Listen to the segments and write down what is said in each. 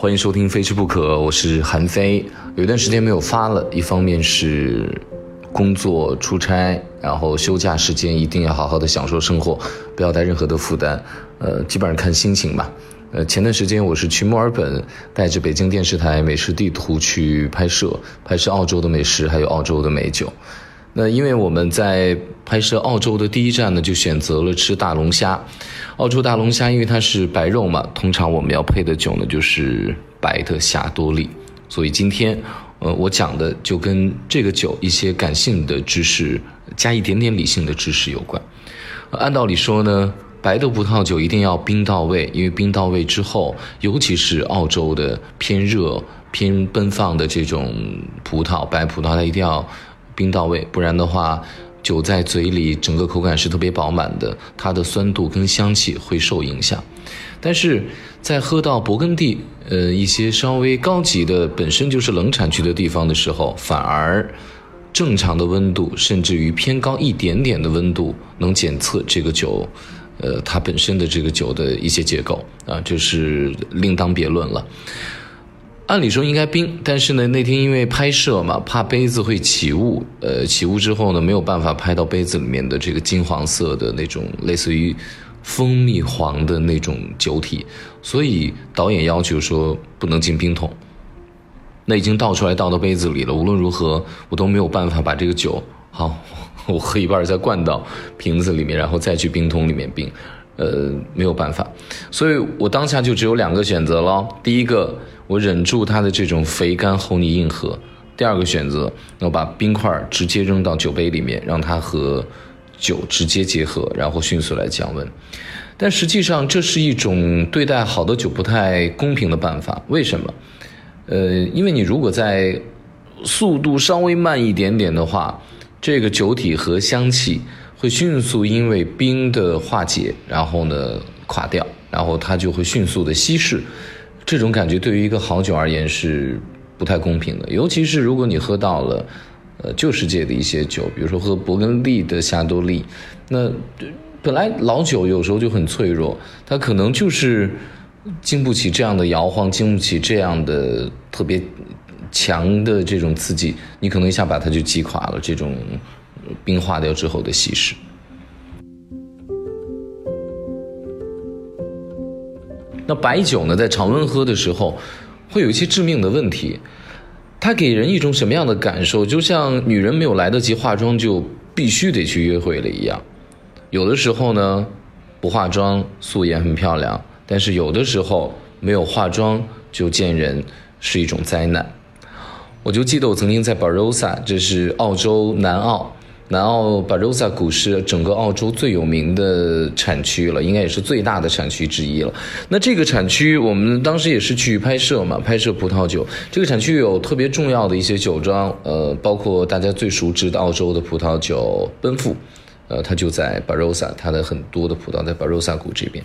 欢迎收听《非吃不可》，我是韩非。有一段时间没有发了，一方面是工作出差，然后休假时间一定要好好的享受生活，不要带任何的负担。呃，基本上看心情吧。呃，前段时间我是去墨尔本，带着北京电视台美食地图去拍摄，拍摄澳洲的美食，还有澳洲的美酒。那因为我们在拍摄澳洲的第一站呢，就选择了吃大龙虾。澳洲大龙虾因为它是白肉嘛，通常我们要配的酒呢就是白的霞多丽。所以今天，呃，我讲的就跟这个酒一些感性的知识加一点点理性的知识有关。按道理说呢，白的葡萄酒一定要冰到位，因为冰到位之后，尤其是澳洲的偏热、偏奔放的这种葡萄，白葡萄它一定要。冰到位，不然的话，酒在嘴里整个口感是特别饱满的，它的酸度跟香气会受影响。但是在喝到勃艮第，呃，一些稍微高级的本身就是冷产区的地方的时候，反而正常的温度，甚至于偏高一点点的温度，能检测这个酒，呃，它本身的这个酒的一些结构啊，这是另当别论了。按理说应该冰，但是呢，那天因为拍摄嘛，怕杯子会起雾，呃，起雾之后呢，没有办法拍到杯子里面的这个金黄色的那种类似于蜂蜜黄的那种酒体，所以导演要求说不能进冰桶。那已经倒出来倒到杯子里了，无论如何我都没有办法把这个酒好，我喝一半再灌到瓶子里面，然后再去冰桶里面冰，呃，没有办法，所以我当下就只有两个选择了，第一个。我忍住它的这种肥甘厚腻硬核。第二个选择，我把冰块直接扔到酒杯里面，让它和酒直接结合，然后迅速来降温。但实际上，这是一种对待好的酒不太公平的办法。为什么？呃，因为你如果在速度稍微慢一点点的话，这个酒体和香气会迅速因为冰的化解，然后呢垮掉，然后它就会迅速的稀释。这种感觉对于一个好酒而言是不太公平的，尤其是如果你喝到了，呃，旧世界的一些酒，比如说喝勃艮第的夏多丽，那本来老酒有时候就很脆弱，它可能就是经不起这样的摇晃，经不起这样的特别强的这种刺激，你可能一下把它就击垮了。这种冰化掉之后的稀释。那白酒呢，在常温喝的时候，会有一些致命的问题。它给人一种什么样的感受？就像女人没有来得及化妆，就必须得去约会了一样。有的时候呢，不化妆素颜很漂亮，但是有的时候没有化妆就见人是一种灾难。我就记得我曾经在 Barossa，这是澳洲南澳。南澳巴罗萨谷是整个澳洲最有名的产区了，应该也是最大的产区之一了。那这个产区，我们当时也是去拍摄嘛，拍摄葡萄酒。这个产区有特别重要的一些酒庄，呃，包括大家最熟知的澳洲的葡萄酒奔富，呃，它就在巴罗萨，它的很多的葡萄在巴罗萨谷这边。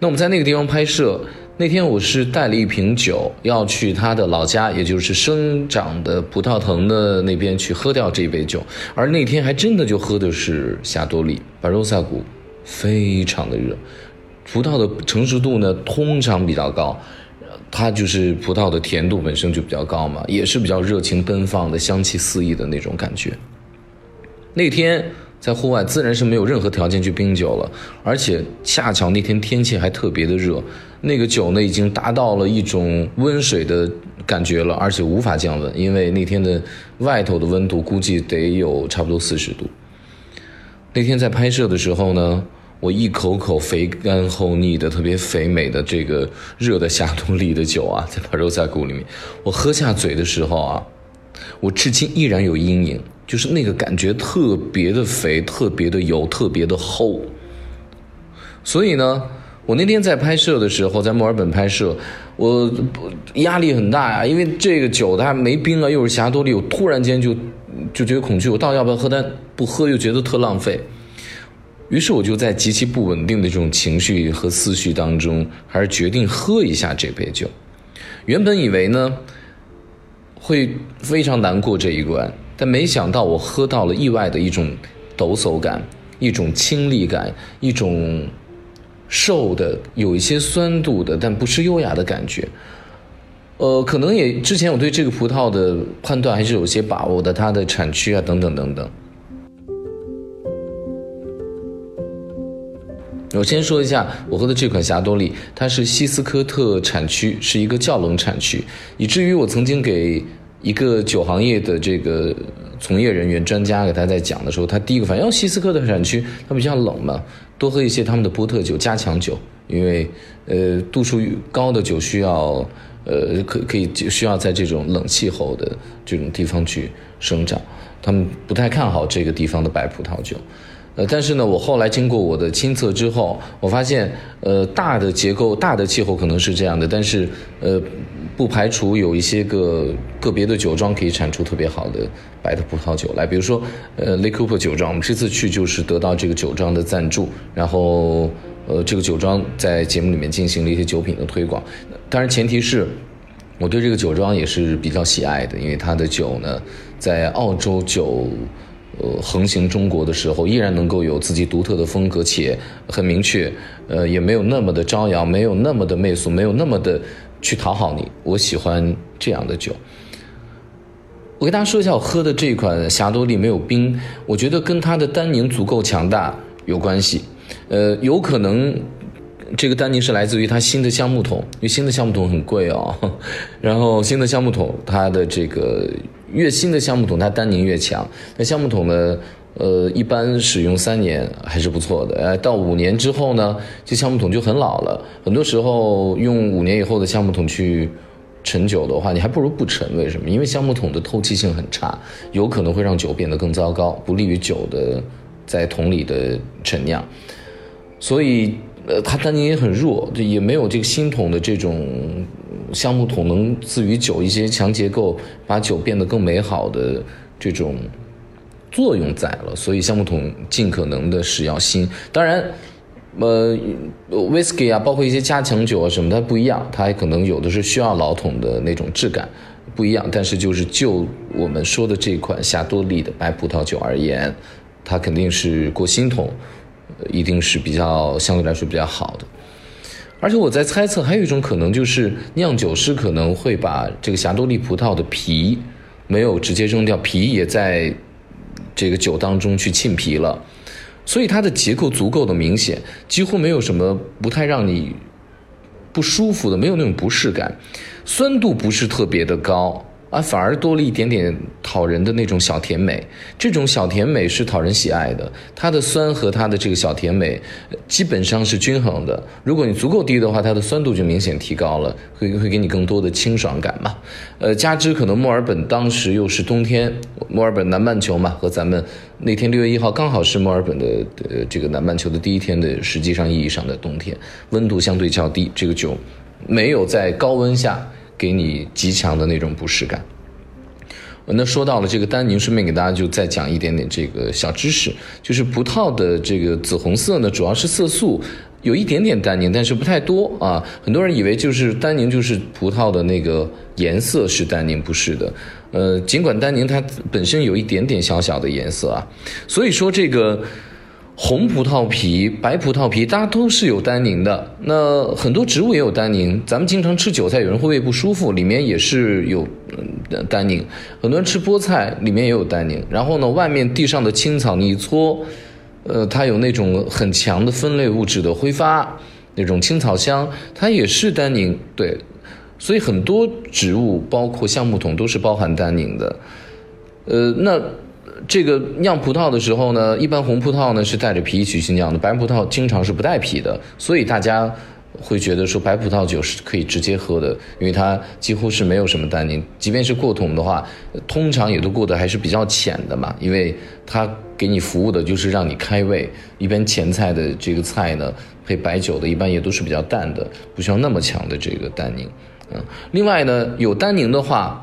那我们在那个地方拍摄，那天我是带了一瓶酒要去他的老家，也就是生长的葡萄藤的那边去喝掉这一杯酒，而那天还真的就喝的是夏多利巴罗萨谷，非常的热，葡萄的成熟度呢通常比较高，它就是葡萄的甜度本身就比较高嘛，也是比较热情奔放的香气四溢的那种感觉，那天。在户外自然是没有任何条件去冰酒了，而且恰巧那天天气还特别的热，那个酒呢已经达到了一种温水的感觉了，而且无法降温，因为那天的外头的温度估计得有差不多四十度。那天在拍摄的时候呢，我一口口肥甘厚腻的、特别肥美的这个热的夏多利的酒啊，在巴罗萨谷里面，我喝下嘴的时候啊，我至今依然有阴影。就是那个感觉特别的肥，特别的油，特别的厚。所以呢，我那天在拍摄的时候，在墨尔本拍摄，我压力很大呀，因为这个酒它没冰啊，又是霞多丽，我突然间就就觉得恐惧，我到底要不要喝？但不喝又觉得特浪费。于是我就在极其不稳定的这种情绪和思绪当中，还是决定喝一下这杯酒。原本以为呢，会非常难过这一关。但没想到，我喝到了意外的一种抖擞感，一种清丽感，一种瘦的、有一些酸度的，但不失优雅的感觉。呃，可能也之前我对这个葡萄的判断还是有些把握的，它的产区啊等等等等。我先说一下我喝的这款霞多丽，它是西斯科特产区，是一个较冷产区，以至于我曾经给一个酒行业的这个从业人员专家给他在讲的时候，他第一个反应，哦，西斯科特产区它比较冷嘛，多喝一些他们的波特酒加强酒，因为呃度数高的酒需要呃可可以需要在这种冷气候的这种地方去生长，他们不太看好这个地方的白葡萄酒。呃，但是呢，我后来经过我的亲测之后，我发现，呃，大的结构、大的气候可能是这样的，但是，呃，不排除有一些个个别的酒庄可以产出特别好的白的葡萄酒来。比如说，呃，Le c o p e 酒庄，我们这次去就是得到这个酒庄的赞助，然后，呃，这个酒庄在节目里面进行了一些酒品的推广。当然，前提是我对这个酒庄也是比较喜爱的，因为它的酒呢，在澳洲酒。呃，横行中国的时候，依然能够有自己独特的风格，且很明确，呃，也没有那么的张扬，没有那么的媚俗，没有那么的去讨好你。我喜欢这样的酒。我跟大家说一下，我喝的这款霞多丽没有冰，我觉得跟它的单宁足够强大有关系。呃，有可能这个单宁是来自于它新的橡木桶，因为新的橡木桶很贵哦。然后新的橡木桶，它的这个。越新的橡木桶，它单宁越强。那橡木桶呢？呃，一般使用三年还是不错的。呃，到五年之后呢，这橡木桶就很老了。很多时候用五年以后的橡木桶去陈酒的话，你还不如不陈。为什么？因为橡木桶的透气性很差，有可能会让酒变得更糟糕，不利于酒的在桶里的陈酿。所以，呃，它单宁也很弱，也没有这个新桶的这种。橡木桶能赐予酒一些强结构，把酒变得更美好的这种作用在了，所以橡木桶尽可能的是要新。当然，呃，whisky 啊，包括一些加强酒啊什么，它不一样，它可能有的是需要老桶的那种质感不一样。但是就是就我们说的这款霞多丽的白葡萄酒而言，它肯定是过新桶，一定是比较相对来说比较好的。而且我在猜测，还有一种可能就是酿酒师可能会把这个霞多丽葡萄的皮没有直接扔掉，皮也在这个酒当中去沁皮了，所以它的结构足够的明显，几乎没有什么不太让你不舒服的，没有那种不适感，酸度不是特别的高。啊，反而多了一点点讨人的那种小甜美，这种小甜美是讨人喜爱的。它的酸和它的这个小甜美基本上是均衡的。如果你足够低的话，它的酸度就明显提高了，会会给你更多的清爽感嘛。呃，加之可能墨尔本当时又是冬天，墨尔本南半球嘛，和咱们那天六月一号刚好是墨尔本的呃这个南半球的第一天的实际上意义上的冬天，温度相对较低，这个酒没有在高温下。给你极强的那种不适感。那说到了这个单宁，顺便给大家就再讲一点点这个小知识，就是葡萄的这个紫红色呢，主要是色素，有一点点单宁，但是不太多啊。很多人以为就是单宁就是葡萄的那个颜色是单宁，不是的。呃，尽管单宁它本身有一点点小小的颜色啊，所以说这个。红葡萄皮、白葡萄皮，大家都是有单宁的。那很多植物也有单宁，咱们经常吃韭菜，有人会胃不舒服，里面也是有单宁。很多人吃菠菜，里面也有单宁。然后呢，外面地上的青草，你一搓，呃，它有那种很强的分类物质的挥发，那种青草香，它也是单宁。对，所以很多植物，包括橡木桶，都是包含单宁的。呃，那。这个酿葡萄的时候呢，一般红葡萄呢是带着皮一起去酿的，白葡萄经常是不带皮的，所以大家会觉得说白葡萄酒是可以直接喝的，因为它几乎是没有什么单宁，即便是过桶的话，通常也都过得还是比较浅的嘛，因为它给你服务的就是让你开胃，一般前菜的这个菜呢配白酒的，一般也都是比较淡的，不需要那么强的这个单宁，嗯，另外呢有单宁的话。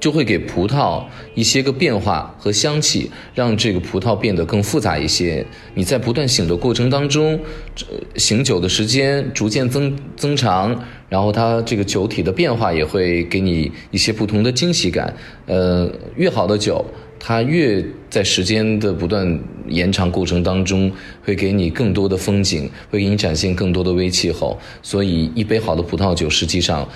就会给葡萄一些个变化和香气，让这个葡萄变得更复杂一些。你在不断醒的过程当中，醒酒的时间逐渐增增长，然后它这个酒体的变化也会给你一些不同的惊喜感。呃，越好的酒，它越在时间的不断延长过程当中，会给你更多的风景，会给你展现更多的微气候。所以，一杯好的葡萄酒，实际上。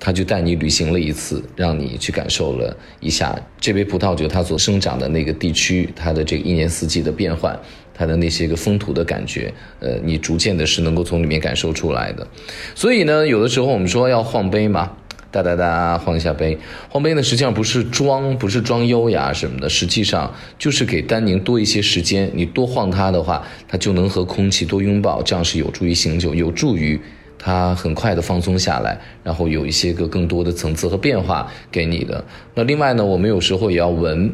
他就带你旅行了一次，让你去感受了一下这杯葡萄酒它所生长的那个地区，它的这个一年四季的变换，它的那些个风土的感觉，呃，你逐渐的是能够从里面感受出来的。所以呢，有的时候我们说要晃杯嘛，哒哒哒晃一下杯，晃杯呢实际上不是装，不是装优雅什么的，实际上就是给丹宁多一些时间。你多晃它的话，它就能和空气多拥抱，这样是有助于醒酒，有助于。它很快的放松下来，然后有一些个更多的层次和变化给你的。那另外呢，我们有时候也要闻。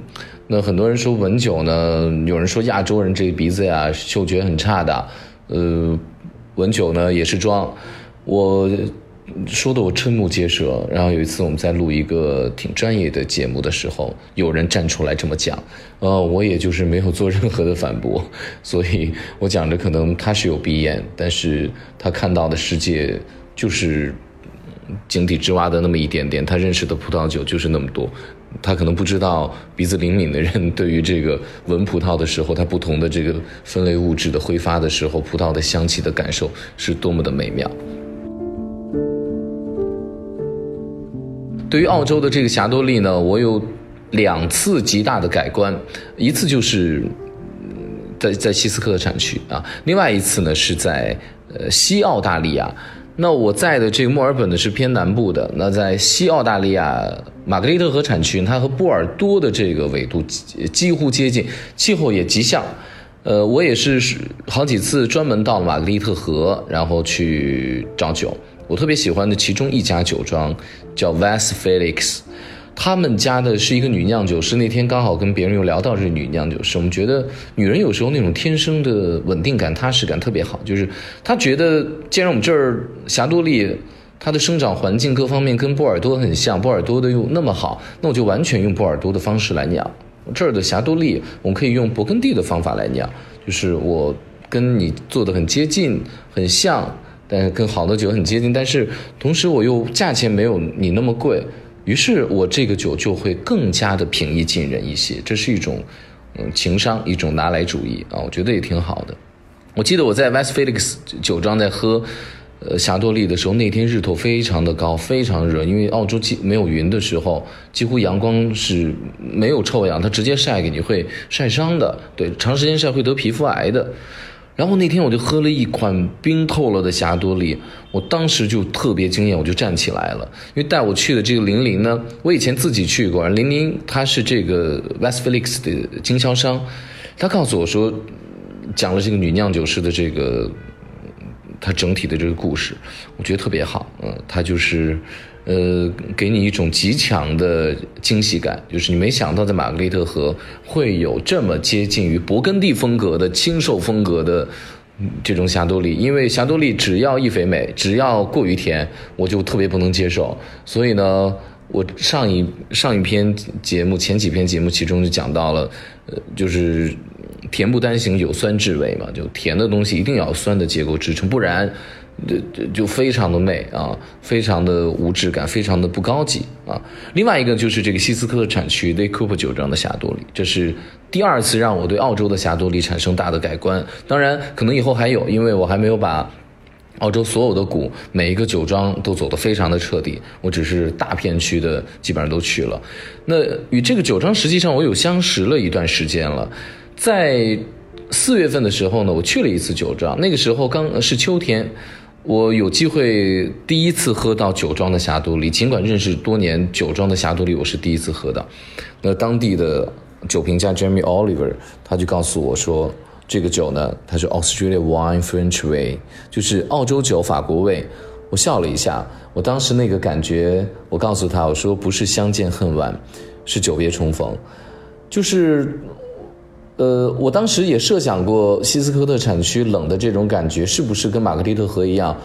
那很多人说闻酒呢，有人说亚洲人这个鼻子呀，嗅觉很差的。呃，闻酒呢也是装。我。说的我瞠目结舌。然后有一次我们在录一个挺专业的节目的时候，有人站出来这么讲，呃，我也就是没有做任何的反驳，所以我讲着可能他是有鼻炎，但是他看到的世界就是井底之蛙的那么一点点，他认识的葡萄酒就是那么多，他可能不知道鼻子灵敏的人对于这个闻葡萄的时候，它不同的这个分类物质的挥发的时候，葡萄的香气的感受是多么的美妙。对于澳洲的这个霞多丽呢，我有两次极大的改观，一次就是在在西斯科的产区啊，另外一次呢是在呃西澳大利亚。那我在的这个墨尔本呢是偏南部的，那在西澳大利亚玛格丽特河产区，它和波尔多的这个纬度几乎接近，气候也极像。呃，我也是好几次专门到玛格丽特河，然后去找酒。我特别喜欢的其中一家酒庄叫 Vas Felix，他们家的是一个女酿酒师。那天刚好跟别人又聊到这女酿酒师，我们觉得女人有时候那种天生的稳定感、踏实感特别好。就是她觉得，既然我们这儿霞多丽，它的生长环境各方面跟波尔多很像，波尔多的又那么好，那我就完全用波尔多的方式来酿。这儿的霞多丽，我们可以用勃艮第的方法来酿，就是我跟你做的很接近、很像。但跟好的酒很接近，但是同时我又价钱没有你那么贵，于是我这个酒就会更加的平易近人一些。这是一种，嗯，情商，一种拿来主义啊，我觉得也挺好的。我记得我在 West Felix 酒庄在喝，呃，霞多丽的时候，那天日头非常的高，非常热，因为澳洲几没有云的时候，几乎阳光是没有臭氧，它直接晒给你会晒伤的，对，长时间晒会得皮肤癌的。然后那天我就喝了一款冰透了的霞多丽，我当时就特别惊艳，我就站起来了。因为带我去的这个林林呢，我以前自己去过，林林他是这个 West Felix 的经销商，他告诉我说，讲了这个女酿酒师的这个，他整体的这个故事，我觉得特别好。嗯，他就是。呃，给你一种极强的惊喜感，就是你没想到在玛格丽特河会有这么接近于勃艮第风格的清瘦风格的这种霞多丽，因为霞多丽只要一肥美，只要过于甜，我就特别不能接受。所以呢，我上一上一篇节目前几篇节目其中就讲到了，呃，就是甜不单行，有酸至味嘛，就甜的东西一定要酸的结构支撑，不然。就就非常的媚啊，非常的无质感，非常的不高级啊。另外一个就是这个西斯科的产区 Le Coupe 酒庄的霞多丽，这是第二次让我对澳洲的霞多丽产生大的改观。当然，可能以后还有，因为我还没有把澳洲所有的谷每一个酒庄都走得非常的彻底，我只是大片区的基本上都去了。那与这个酒庄实际上我有相识了一段时间了，在四月份的时候呢，我去了一次酒庄，那个时候刚是秋天。我有机会第一次喝到酒庄的霞多丽，尽管认识多年酒庄的霞多丽，我是第一次喝到。那当地的酒评家 Jeremy Oliver 他就告诉我说，这个酒呢，它是 Australia Wine French Way，就是澳洲酒法国味。我笑了一下，我当时那个感觉，我告诉他我说不是相见恨晚，是久别重逢，就是。呃，我当时也设想过西斯科特产区冷的这种感觉，是不是跟玛格丽特河一样，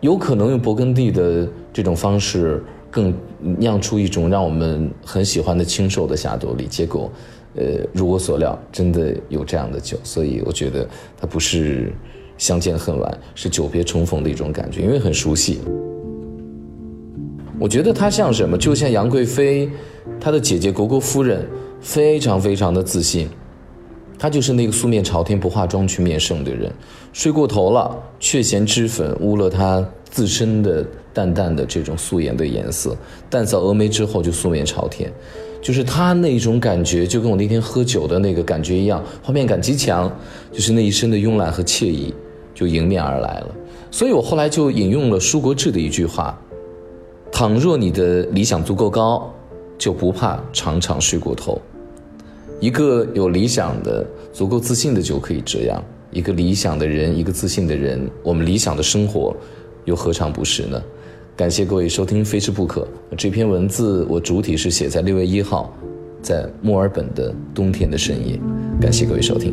有可能用勃艮第的这种方式更酿出一种让我们很喜欢的清瘦的霞多丽？结果，呃，如我所料，真的有这样的酒，所以我觉得它不是相见恨晚，是久别重逢的一种感觉，因为很熟悉。我觉得它像什么？就像杨贵妃，她的姐姐虢国夫人，非常非常的自信。他就是那个素面朝天、不化妆去面圣的人，睡过头了，却嫌脂粉污了他自身的淡淡的这种素颜的颜色，淡扫峨眉之后就素面朝天，就是他那种感觉，就跟我那天喝酒的那个感觉一样，画面感极强，就是那一身的慵懒和惬意就迎面而来了。所以我后来就引用了舒国治的一句话：“倘若你的理想足够高，就不怕常常睡过头。”一个有理想的、足够自信的就可以这样。一个理想的人，一个自信的人，我们理想的生活，又何尝不是呢？感谢各位收听《非吃不可》这篇文字，我主体是写在六月一号，在墨尔本的冬天的深夜。感谢各位收听。